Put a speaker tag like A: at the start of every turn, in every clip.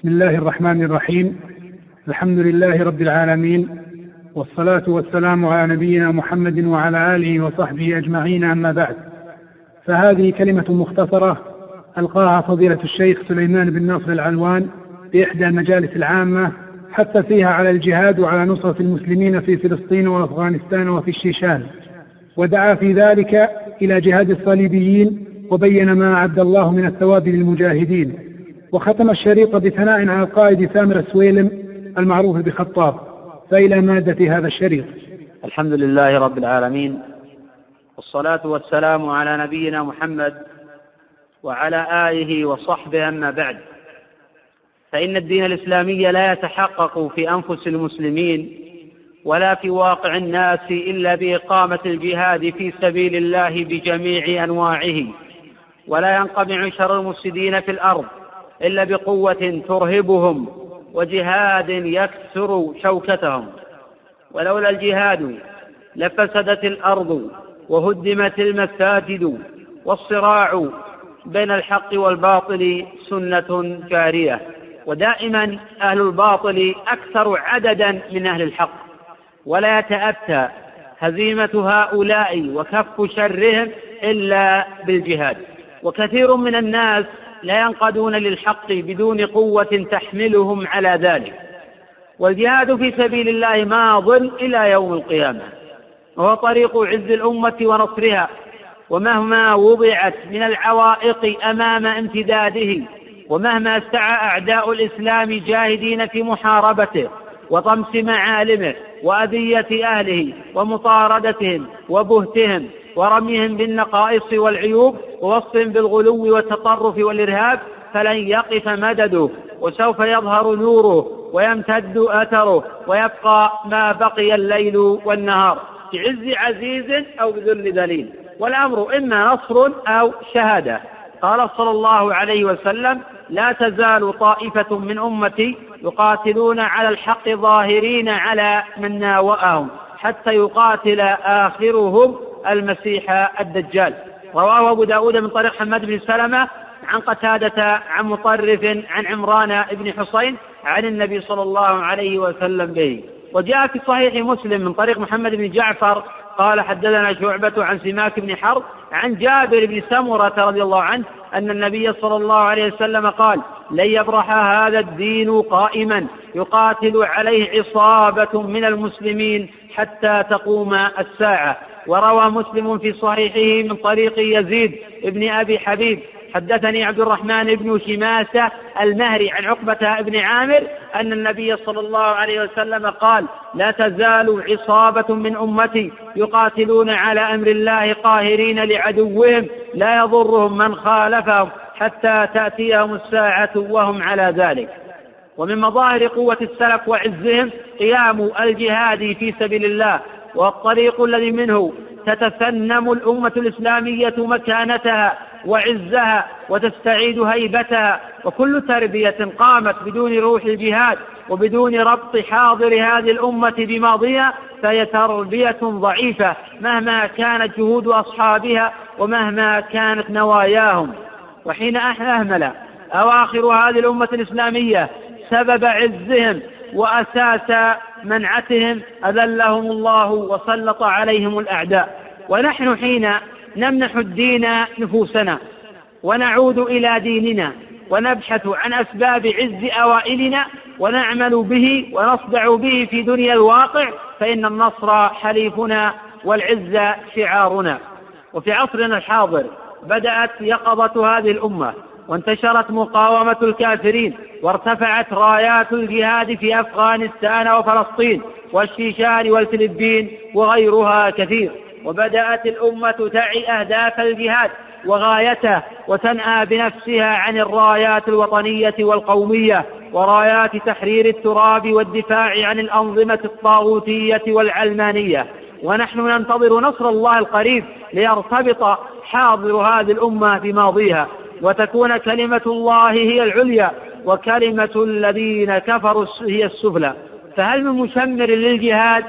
A: بسم الله الرحمن الرحيم الحمد لله رب العالمين والصلاة والسلام على نبينا محمد وعلى آله وصحبه أجمعين أما بعد فهذه كلمة مختصرة ألقاها فضيلة الشيخ سليمان بن ناصر العلوان في إحدى المجالس العامة حث فيها على الجهاد وعلى نصرة المسلمين في فلسطين وأفغانستان وفي الشيشان ودعا في ذلك إلى جهاد الصليبيين وبين ما أعد الله من الثواب للمجاهدين وختم الشريط بثناء على القائد سامر السويلم المعروف بخطاب. فإلى مادة هذا الشريط؟
B: الحمد لله رب العالمين والصلاة والسلام على نبينا محمد وعلى آله وصحبه أما بعد. فإن الدين الإسلامي لا يتحقق في أنفس المسلمين ولا في واقع الناس إلا بإقامة الجهاد في سبيل الله بجميع أنواعه. ولا ينقمع شر المفسدين في الأرض إلا بقوة ترهبهم وجهاد يكسر شوكتهم. ولولا الجهاد لفسدت الأرض وهدمت المساجد والصراع بين الحق والباطل سنة جارية. ودائما أهل الباطل أكثر عددا من أهل الحق. ولا يتأتى هزيمة هؤلاء وكف شرهم إلا بالجهاد. وكثير من الناس لا ينقادون للحق بدون قوة تحملهم على ذلك. والجهاد في سبيل الله ماض إلى يوم القيامة. وهو طريق عز الأمة ونصرها. ومهما وضعت من العوائق أمام امتداده. ومهما سعى أعداء الإسلام جاهدين في محاربته. وطمس معالمه. وأذية أهله. ومطاردتهم. وبهتهم. ورميهم بالنقائص والعيوب ووصفهم بالغلو والتطرف والإرهاب فلن يقف مدده. وسوف يظهر نوره ويمتد أثره ويبقى ما بقي الليل والنهار بعز عزيز أو بذل ذليل. والأمر إما نصر أو شهادة. قال صلى الله عليه وسلم لا تزال طائفة من أمتي يقاتلون على الحق ظاهرين على من ناوأهم حتى يقاتل آخرهم المسيح الدجال. رواه أبو داود من طريق حماد بن سلمة عن قتادة عن مطرف عن عمران بن حصين عن النبي صلى الله عليه وسلم به. وجاء في صحيح مسلم من طريق محمد بن جعفر قال حدثنا شعبة عن سماك بن حرب عن جابر بن سمرة رضي الله عنه أن النبي صلى الله عليه وسلم قال لن يبرح هذا الدين قائما. يقاتل عليه عصابة من المسلمين حتى تقوم الساعة. وروى مسلم في صحيحه من طريق يزيد بن أبي حبيب. حدثني عبد الرحمن بن شماسة المهري عن عقبة بن عامر أن النبي صلى الله عليه وسلم قال لا تزال عصابة من أمتي يقاتلون على أمر الله قاهرين لعدوهم لا يضرهم من خالفهم حتى تأتيهم الساعة وهم على ذلك. ومن مظاهر قوة السلف وعزهم قيام الجهاد في سبيل الله والطريق الذي منه تتفنم الأمة الإسلامية مكانتها وعزها وتستعيد هيبتها وكل تربية قامت بدون روح الجهاد وبدون ربط حاضر هذه الأمة بماضيها فهي تربية ضعيفة مهما كانت جهود أصحابها ومهما كانت نواياهم. وحين أهمل أواخر هذه الأمة الإسلامية سبب عزهم وأساس منعتهم أذلهم الله وسلط عليهم الأعداء. ونحن حين نمنح الدين نفوسنا ونعود إلى ديننا ونبحث عن أسباب عز أوائلنا ونعمل به ونصدع به في دنيا الواقع فإن النصر حليفنا والعز شعارنا. وفي عصرنا الحاضر بدأت يقظة هذه الأمة. وانتشرت مقاومة الكافرين وارتفعت رايات الجهاد في أفغانستان وفلسطين والشيشان والفلبين وغيرها كثير. وبدأت الأمة تعي أهداف الجهاد وغايته وتنأى بنفسها عن الرايات الوطنية والقومية ورايات تحرير التراب والدفاع عن الأنظمة الطاغوتية والعلمانية. ونحن ننتظر نصر الله القريب ليرتبط حاضر هذه الأمة بماضيها. وتكون كلمة الله هي العليا وكلمة الذين كفروا هي السفلى. فهل من مشمر للجهاد؟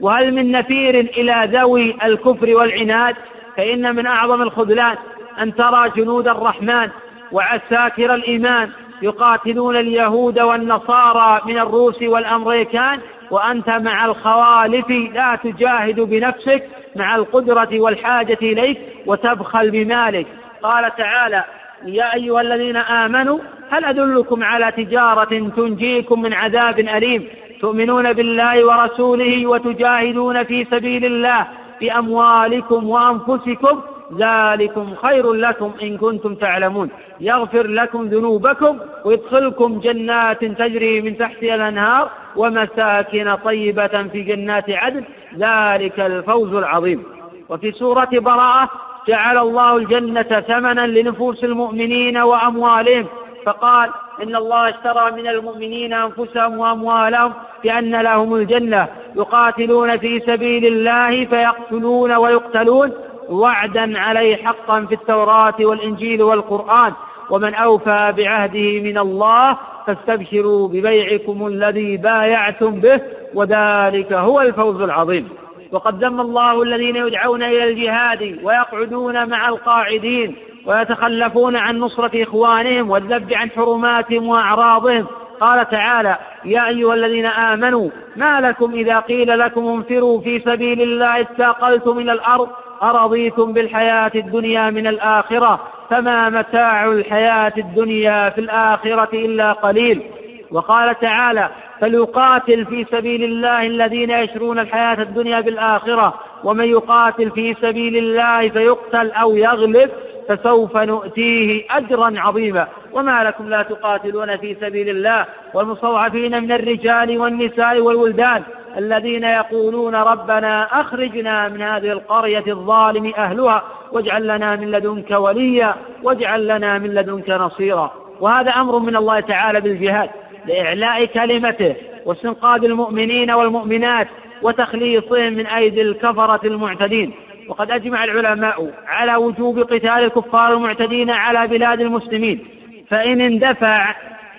B: وهل من نفير إلى ذوي الكفر والعناد؟ فإن من أعظم الخذلان أن ترى جنود الرحمن وعساكر الإيمان يقاتلون اليهود والنصارى من الروس والأمريكان وأنت مع الخوالف لا تجاهد بنفسك مع القدرة والحاجة إليك وتبخل بمالك. قال تعالى يا أيها الذين آمنوا هل أدلكم على تجارة تنجيكم من عذاب أليم؟ تؤمنون بالله ورسوله وتجاهدون في سبيل الله بأموالكم وأنفسكم؟ ذلكم خير لكم إن كنتم تعلمون. يغفر لكم ذنوبكم ويدخلكم جنات تجري من تحتها الأنهار ومساكن طيبة في جنات عدن. ذلك الفوز العظيم. وفي سورة براءة جعل الله الجنة ثمنا لنفوس المؤمنين وأموالهم. فقال إن الله اشترى من المؤمنين أنفسهم وأموالهم بأن لهم الجنة. يقاتلون في سبيل الله فيقتلون ويقتلون. وعدا عليه حقا في التوراة والإنجيل والقرآن. ومن أوفى بعهده من الله فاستبشروا ببيعكم الذي بايعتم به. وذلك هو الفوز العظيم. وقد ذم الله الذين يدعون إلى الجهاد ويقعدون مع القاعدين ويتخلفون عن نصرة إخوانهم والذب عن حرماتهم وأعراضهم. قال تعالى يا أيها الذين آمنوا ما لكم إذا قيل لكم انفروا في سبيل الله استاقلتم إلى الأرض أرضيتم بالحياة الدنيا من الآخرة فما متاع الحياة الدنيا في الآخرة إلا قليل. وقال تعالى فليقاتل في سبيل الله الذين يشرون الحياة الدنيا بالآخرة. ومن يقاتل في سبيل الله فيقتل أو يغلب فسوف نؤتيه أجرا عظيما. وما لكم لا تقاتلون في سبيل الله والمستضعفين من الرجال والنساء والولدان الذين يقولون ربنا أخرجنا من هذه القرية الظالم أهلها واجعل لنا من لدنك وليا واجعل لنا من لدنك نصيرا. وهذا أمر من الله تعالى بالجهاد. لإعلاء كلمته واستنقاذ المؤمنين والمؤمنات وتخليصهم من أيدي الكفرة المعتدين. وقد أجمع العلماء على وجوب قتال الكفار المعتدين على بلاد المسلمين. فإن اندفع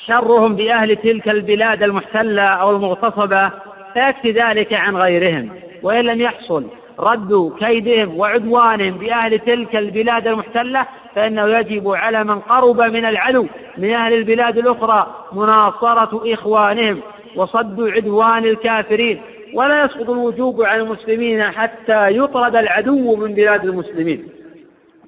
B: شرهم بأهل تلك البلاد المحتلة أو المغتصبة فيكفي ذلك عن غيرهم. وإن لم يحصل رد كيدهم وعدوانهم بأهل تلك البلاد المحتلة فإنه يجب على من قرب من العدو من أهل البلاد الأخرى مناصرة إخوانهم وصد عدوان الكافرين. ولا يسقط الوجوب على المسلمين حتى يطرد العدو من بلاد المسلمين.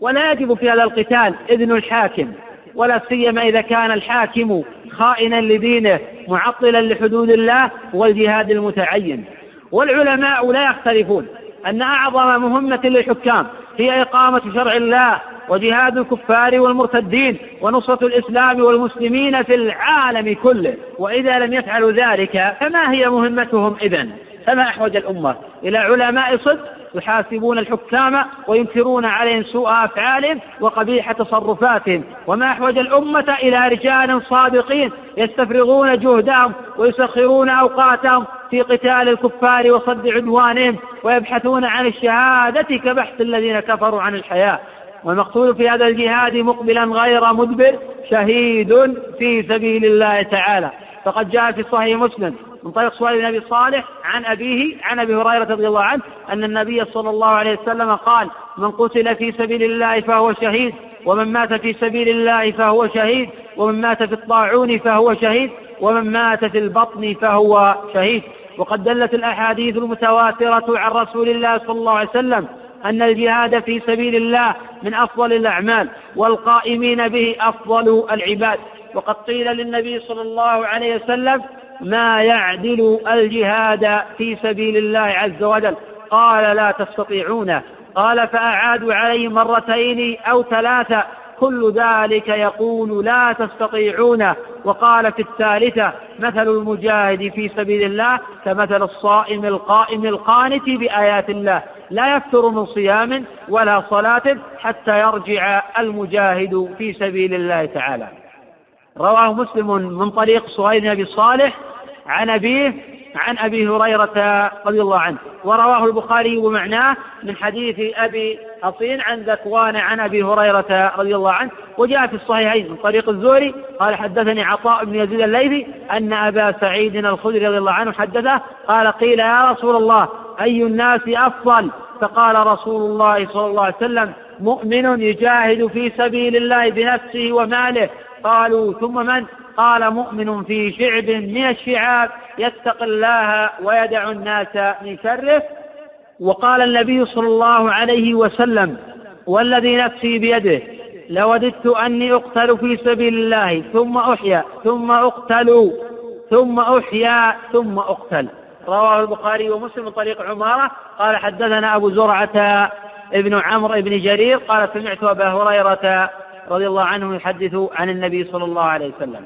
B: ولا يجب في هذا القتال إذن الحاكم ولا سيما إذا كان الحاكم خائنا لدينه معطلا لحدود الله والجهاد المتعين. والعلماء لا يختلفون أن أعظم مهمة للحكام هي إقامة شرع الله وجهاد الكفار والمرتدين ونصرة الإسلام والمسلمين في العالم كله. وإذا لم يفعلوا ذلك فما هي مهمتهم إذن؟ فما أحوج الأمة؟ إلى علماء صدق يحاسبون الحكام وينكرون عليهم سوء أفعالهم وقبيح تصرفاتهم. وما أحوج الأمة إلى رجال صادقين يستفرغون جهدهم ويسخرون أوقاتهم في قتال الكفار وصد عدوانهم ويبحثون عن الشهادة كبحث الذين كفروا عن الحياة. والمقتول في هذا الجهاد مقبلا غير مدبر شهيد في سبيل الله تعالى. فقد جاء في صحيح مسلم من طريق سؤال النبي صالح عن أبيه عن أبي هريرة رضي الله عنه أن النبي صلى الله عليه وسلم قال من قتل في سبيل الله فهو شهيد ومن مات في سبيل الله فهو شهيد ومن مات في الطاعون فهو شهيد ومن مات في البطن فهو شهيد. وقد دلت الأحاديث المتواترة عن رسول الله صلى الله عليه وسلم أن الجهاد في سبيل الله من أفضل الأعمال والقائمين به أفضل العباد. وقد قيل للنبي صلى الله عليه وسلم ما يعدل الجهاد في سبيل الله عز وجل؟ قال لا تستطيعونه قال فأعادوا عليه مرتين أو ثلاثة كل ذلك يقول لا تستطيعونه وقال في الثالثة مثل المجاهد في سبيل الله كمثل الصائم القائم القانت بآيات الله. لا يفتر من صيام ولا صلاة حتى يرجع المجاهد في سبيل الله تعالى. رواه مسلم من طريق صهيب بن أبي صالح عن أبيه عن أبي هريرة رضي الله عنه. ورواه البخاري ومعناه من حديث أبي أصين عن ذكوان عن أبي هريرة رضي الله عنه. وجاء في الصحيحين من طريق الزهري قال حدثني عطاء بن يزيد الليثي أن أبا سعيد الخدري رضي الله عنه حدثه قال قيل يا رسول الله أي الناس أفضل؟ فقال رسول الله صلى الله عليه وسلم مؤمن يجاهد في سبيل الله بنفسه وماله. قالوا ثم من؟ قال مؤمن في شعب من الشعاب يتقي الله ويدع الناس من شره. وقال النبي صلى الله عليه وسلم والذي نفسي بيده لوددت أني أقتل في سبيل الله ثم أحيا ثم أقتل ثم أحيا ثم أقتل. رواه البخاري ومسلم من طريق عمارة. قال حدثنا أبو زرعة ابن عمرو بن جرير. قال سمعت أبا هريرة رضي الله عنه يحدث عن النبي صلى الله عليه وسلم.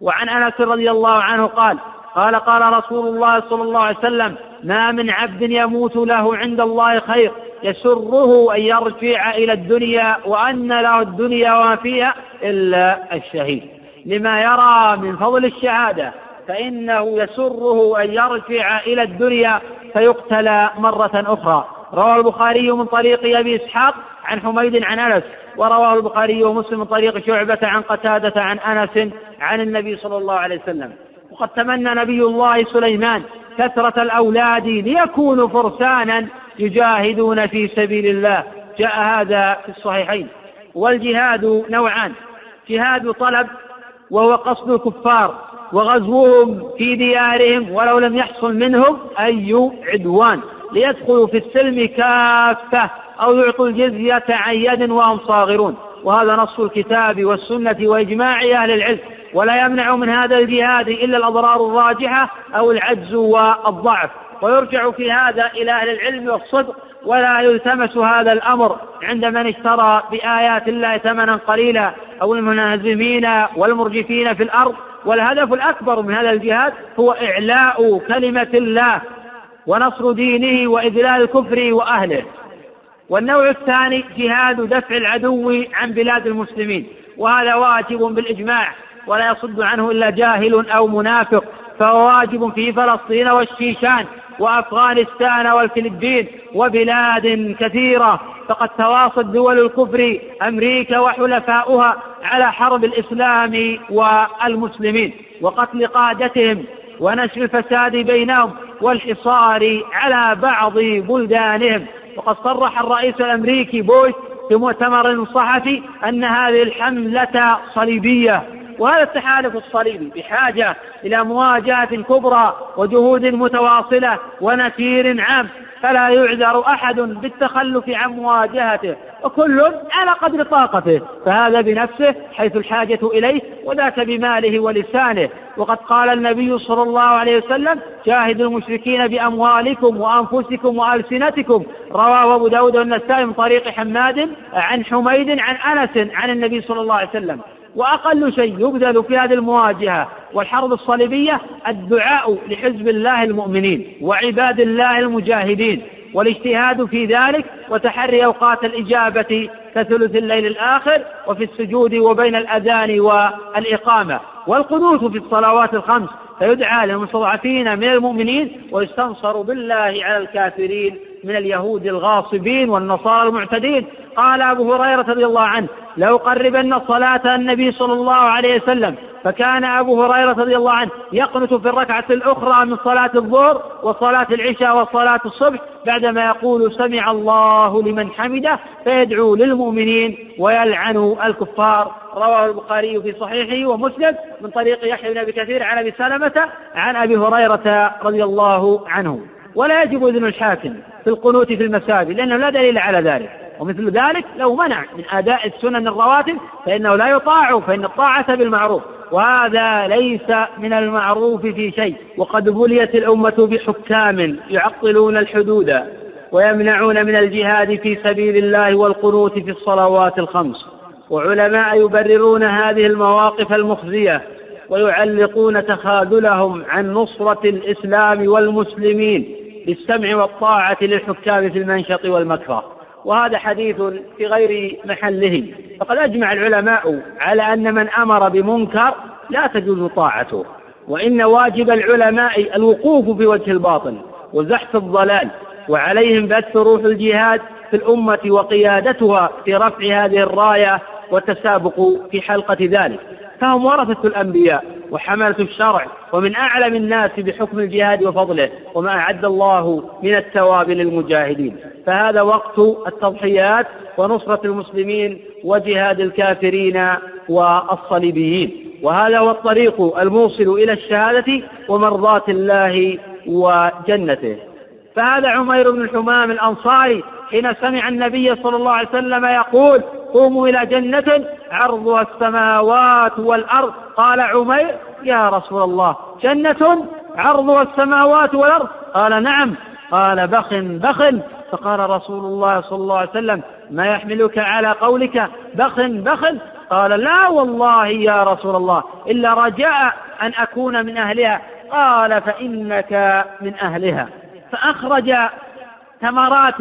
B: وعن أنس رضي الله عنه قال قال قال رسول الله صلى الله عليه وسلم ما من عبد يموت له عند الله خير. يسره أن يرجع إلى الدنيا وأن له الدنيا وما فيها إلا الشهيد. لما يرى من فضل الشهادة فإنه يسره أن يرجع إلى الدنيا فيقتل مرة أخرى. روى البخاري من طريق أبي إسحاق عن حميد عن أنس ورواه البخاري ومسلم من طريق شعبة عن قتادة عن أنس عن النبي صلى الله عليه وسلم. وقد تمنى نبي الله سليمان كثرة الأولاد ليكونوا فرسانا يجاهدون في سبيل الله. جاء هذا في الصحيحين. والجهاد نوعان جهاد طلب وهو قصد الكفار. وغزوهم في ديارهم ولو لم يحصل منهم أي عدوان ليدخلوا في السلم كافة أو يعطوا الجزية عن يد وهم صاغرون. وهذا نص الكتاب والسنة وإجماع أهل العلم. ولا يمنع من هذا الجهاد إلا الأضرار الراجحة أو العجز والضعف. ويرجع في هذا إلى أهل العلم والصدق. ولا يلتمس هذا الأمر عند من اشترى بآيات الله ثمنا قليلا أو المنهزمين والمرجفين في الأرض. والهدف الأكبر من هذا الجهاد هو إعلاء كلمة الله ونصر دينه وإذلال الكفر وأهله. والنوع الثاني جهاد دفع العدو عن بلاد المسلمين وهذا واجب بالإجماع ولا يصد عنه إلا جاهل أو منافق فهو واجب في فلسطين والشيشان وأفغانستان والفلبين وبلاد كثيرة. فقد تواصت دول الكفر أمريكا وحلفاؤها على حرب الإسلام والمسلمين وقتل قادتهم ونشر الفساد بينهم والحصار على بعض بلدانهم. وقد صرح الرئيس الأمريكي بوش في مؤتمر صحفي أن هذه الحملة صليبية وهذا التحالف الصليبي بحاجة إلى مواجهة كبرى وجهود متواصلة ونسير عام فلا يعذر أحد بالتخلف عن مواجهته. وكل على قدر طاقته فهذا بنفسه حيث الحاجة إليه وذاك بماله ولسانه. وقد قال النبي صلى الله عليه وسلم شاهدوا المشركين بأموالكم وأنفسكم وألسنتكم. رواه أبو داود والنسائي من طريق حماد عن حميد عن أنس عن النبي صلى الله عليه وسلم. وأقل شيء يبذل في هذه المواجهة والحرب الصليبية الدعاء لحزب الله المؤمنين وعباد الله المجاهدين. والاجتهاد في ذلك وتحري أوقات الإجابة كثلث الليل الآخر وفي السجود وبين الأذان والإقامة. والقنوت في الصلوات الخمس فيدعى للمستضعفين من المؤمنين ويستنصر بالله على الكافرين من اليهود الغاصبين والنصارى المعتدين. قال أبو هريرة رضي الله عنه لو قربن صلاة النبي صلى الله عليه وسلم فكان أبو هريرة رضي الله عنه يقنت في الركعة الأخرى من صلاة الظهر وصلاة العشاء وصلاة الصبح بعدما يقول سمع الله لمن حمده فيدعو للمؤمنين ويلعن الكفار. رواه البخاري في صحيحه ومسلم من طريق يحيى بن أبي كثير عن أبي سلمة عن أبي هريرة رضي الله عنه. ولا يجب إذن الحاكم في القنوت في المساجد لأنه لا دليل على ذلك. ومثل ذلك لو منع من أداء السنن الرواتب فإنه لا يطاع فإن الطاعة بالمعروف. وهذا ليس من المعروف في شيء. وقد بليت الأمة بحكام يعطلون الحدود ويمنعون من الجهاد في سبيل الله والقنوت في الصلوات الخمس. وعلماء يبررون هذه المواقف المخزية ويعلقون تخاذلهم عن نصرة الإسلام والمسلمين بالسمع والطاعة للحكام في المنشط والمكره. وهذا حديث في غير محله. فقد أجمع العلماء على أن من أمر بمنكر لا تجوز طاعته وإن واجب العلماء الوقوف في وجه الباطل وزحف الضلال وعليهم بث روح الجهاد في الأمة وقيادتها في رفع هذه الراية والتسابق في حلقة ذلك. فهم ورثة الأنبياء وحملة الشرع ومن أعلم الناس بحكم الجهاد وفضله وما أعد الله من الثواب للمجاهدين. فهذا وقت التضحيات ونصرة المسلمين وجهاد الكافرين والصليبيين. وهذا هو الطريق الموصل إلى الشهادة ومرضاة الله وجنته. فهذا عمير بن الحمام الأنصاري حين سمع النبي صلى الله عليه وسلم يقول قوموا إلى جنة عرضها السماوات والأرض. قال عمير يا رسول الله جنة عرضها السماوات والأرض. قال نعم. قال بخ بخ. فقال رسول الله صلى الله عليه وسلم ما يحملك على قولك بخ بخ؟ قال لا والله يا رسول الله إلا رجاء أن أكون من أهلها. قال فإنك من أهلها. فأخرج ثمرات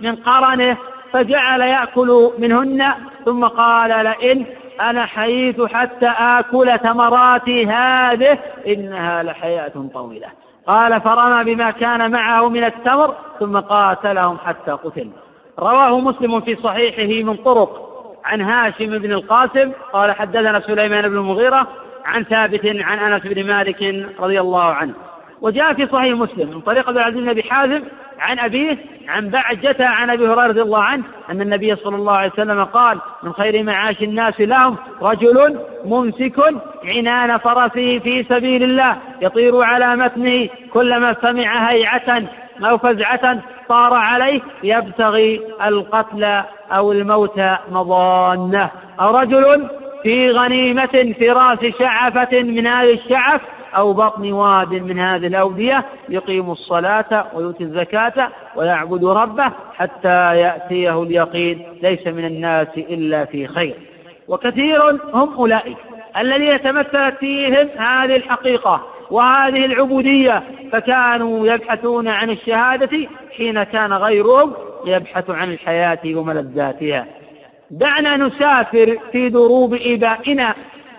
B: من قرنه فجعل يأكل منهن ثم قال لئن أنا حييت حتى آكل ثمراتي هذه إنها لحياة طويلة. قال فرمى بما كان معه من التمر ثم قاتلهم حتى قتل. رواه مسلم في صحيحه من طرق. عن هاشم بن القاسم قال حدثنا سليمان بن المغيرة عن ثابت عن أنس بن مالك رضي الله عنه. وجاء في صحيح مسلم من طريق عبد العزيز بن حازم عن أبيه عن بعجة عن أبي هريرة رضي الله عنه أن النبي صلى الله عليه وسلم قال من خير معاش الناس لهم رجل ممسك عنان فرسه في سبيل الله يطير على متنه كلما سمع هيعة أو فزعة صار عليه يبتغي القتل أو الموت مضانة. أو رجل في غنيمة في رأس شعفة من هذه الشعف أو بطن واد من هذه الأودية يقيم الصلاة ويؤتي الزكاة ويعبد ربه حتى يأتيه اليقين ليس من الناس إلا في خير. وكثير هم أولئك الذين تمثلت فيهم هذه الحقيقة وهذه العبودية فكانوا يبحثون عن الشهادة حين كان غيرهم يبحث عن الحياة وملذاتها دعنا نسافر في دروب إبائنا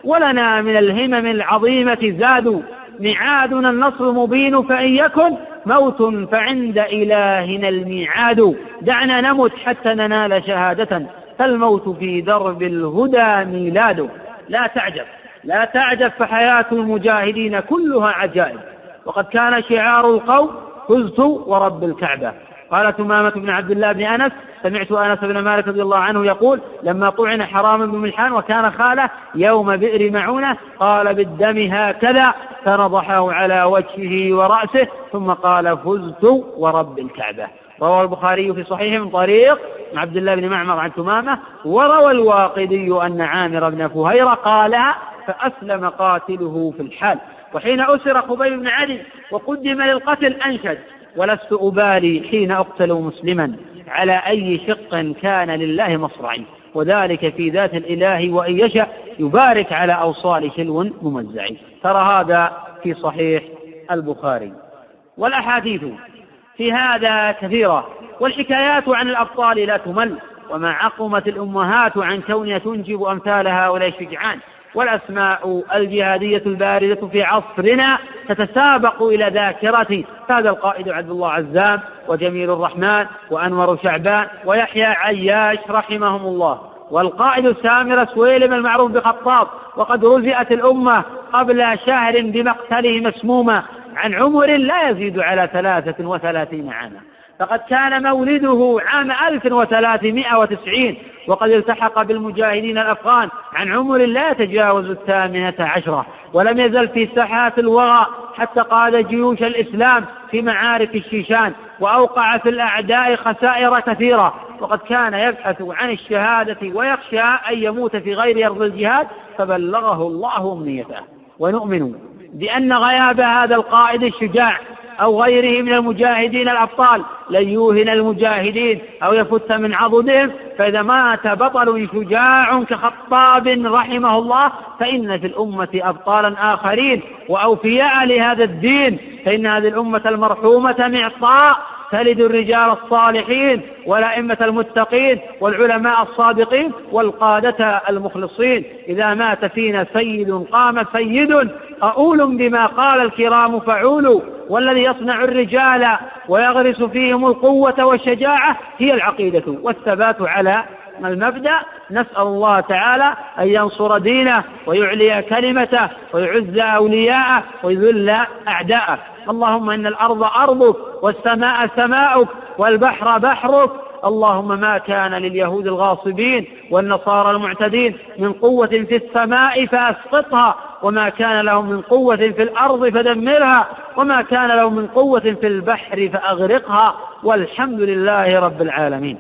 B: ولنا من الهمم العظيمة زاد ميعادنا النصر مبين فإن يكن موت فعند إلهنا الميعاد. دعنا نمت حتى ننال شهادة. فالموت في درب الهدى ميلاد. لا تعجب لا تعجب فحياة المجاهدين كلها عجائب. وقد كان شعار القوم فزت ورب الكعبة. قال تمامة بن عبد الله بن أنس سمعت أنس بن مالك رضي الله عنه يقول لما طعن حرام بن ملحان وكان خاله يوم بئر معونة قال بالدم هكذا فنضحه على وجهه ورأسه ثم قال فزت ورب الكعبة. روى البخاري في صحيحه من طريق عبد الله بن معمر عن تمامة وروى الواقدي أن عامر بن فهيرة قالها فأسلم قاتله في الحال. وحين أسر خبيب بن علي وقدم للقتل أنشد ولست أبالي حين أقتل مسلما. على أي شق كان لله مصرعي. وذلك في ذات الإله وإن يشأ يبارك على أوصال شلو ممزع ترى هذا في صحيح البخاري. والأحاديث في هذا كثيرة. والحكايات عن الأبطال لا تمل. وما عقمت الأمهات عن كونها تنجب أمثال هؤلاء الشجعان. والأسماء الجهادية الباردة في عصرنا تتسابق إلى ذاكرة هذا القائد عبد الله عزام وجميل الرحمن وأنور شعبان ويحيى عياش رحمهم الله. والقائد سامر سويلم المعروف بخطاب وقد رزئت الأمة قبل شهر بمقتله مسموما عن عمر لا يزيد على ثلاثة وثلاثين عاما. فقد كان مولده عام 1390 وقد التحق بالمجاهدين الأفغان عن عمر لا يتجاوز الثامنة عشرة ولم يزل في ساحات الوغى حتى قاد جيوش الإسلام في معارك الشيشان وأوقع في الأعداء خسائر كثيرة. وقد كان يبحث عن الشهادة ويخشى أن يموت في غير أرض الجهاد فبلغه الله أمنيته. ونؤمن بأن غياب هذا القائد الشجاع أو غيره من المجاهدين الأبطال لن يوهن المجاهدين أو يفت من عضدهم فإذا مات بطل شجاع كخطاب رحمه الله فإن في الأمة أبطالا آخرين وأوفياء لهذا الدين فإن هذه الأمة المرحومة معطاء تلد الرجال الصالحين والأئمة المتقين والعلماء الصادقين والقادة المخلصين. إذا مات فينا سيد قام سيد أؤول بما قال الكرام فعول والذي يصنع الرجال ويغرس فيهم القوة والشجاعة هي العقيدة. والثبات على المبدأ نسأل الله تعالى أن ينصر دينه ويعلي كلمته ويعز أولياءه ويذل أعداءه. اللهم إن الأرض أرضك والسماء سماؤك والبحر بحرك. اللهم ما كان لليهود الغاصبين والنصارى المعتدين من قوة في السماء فأسقطها. وما كان لهم من قوة في الأرض فدمرها وما كان لهم من قوة في البحر فأغرقها والحمد لله رب العالمين.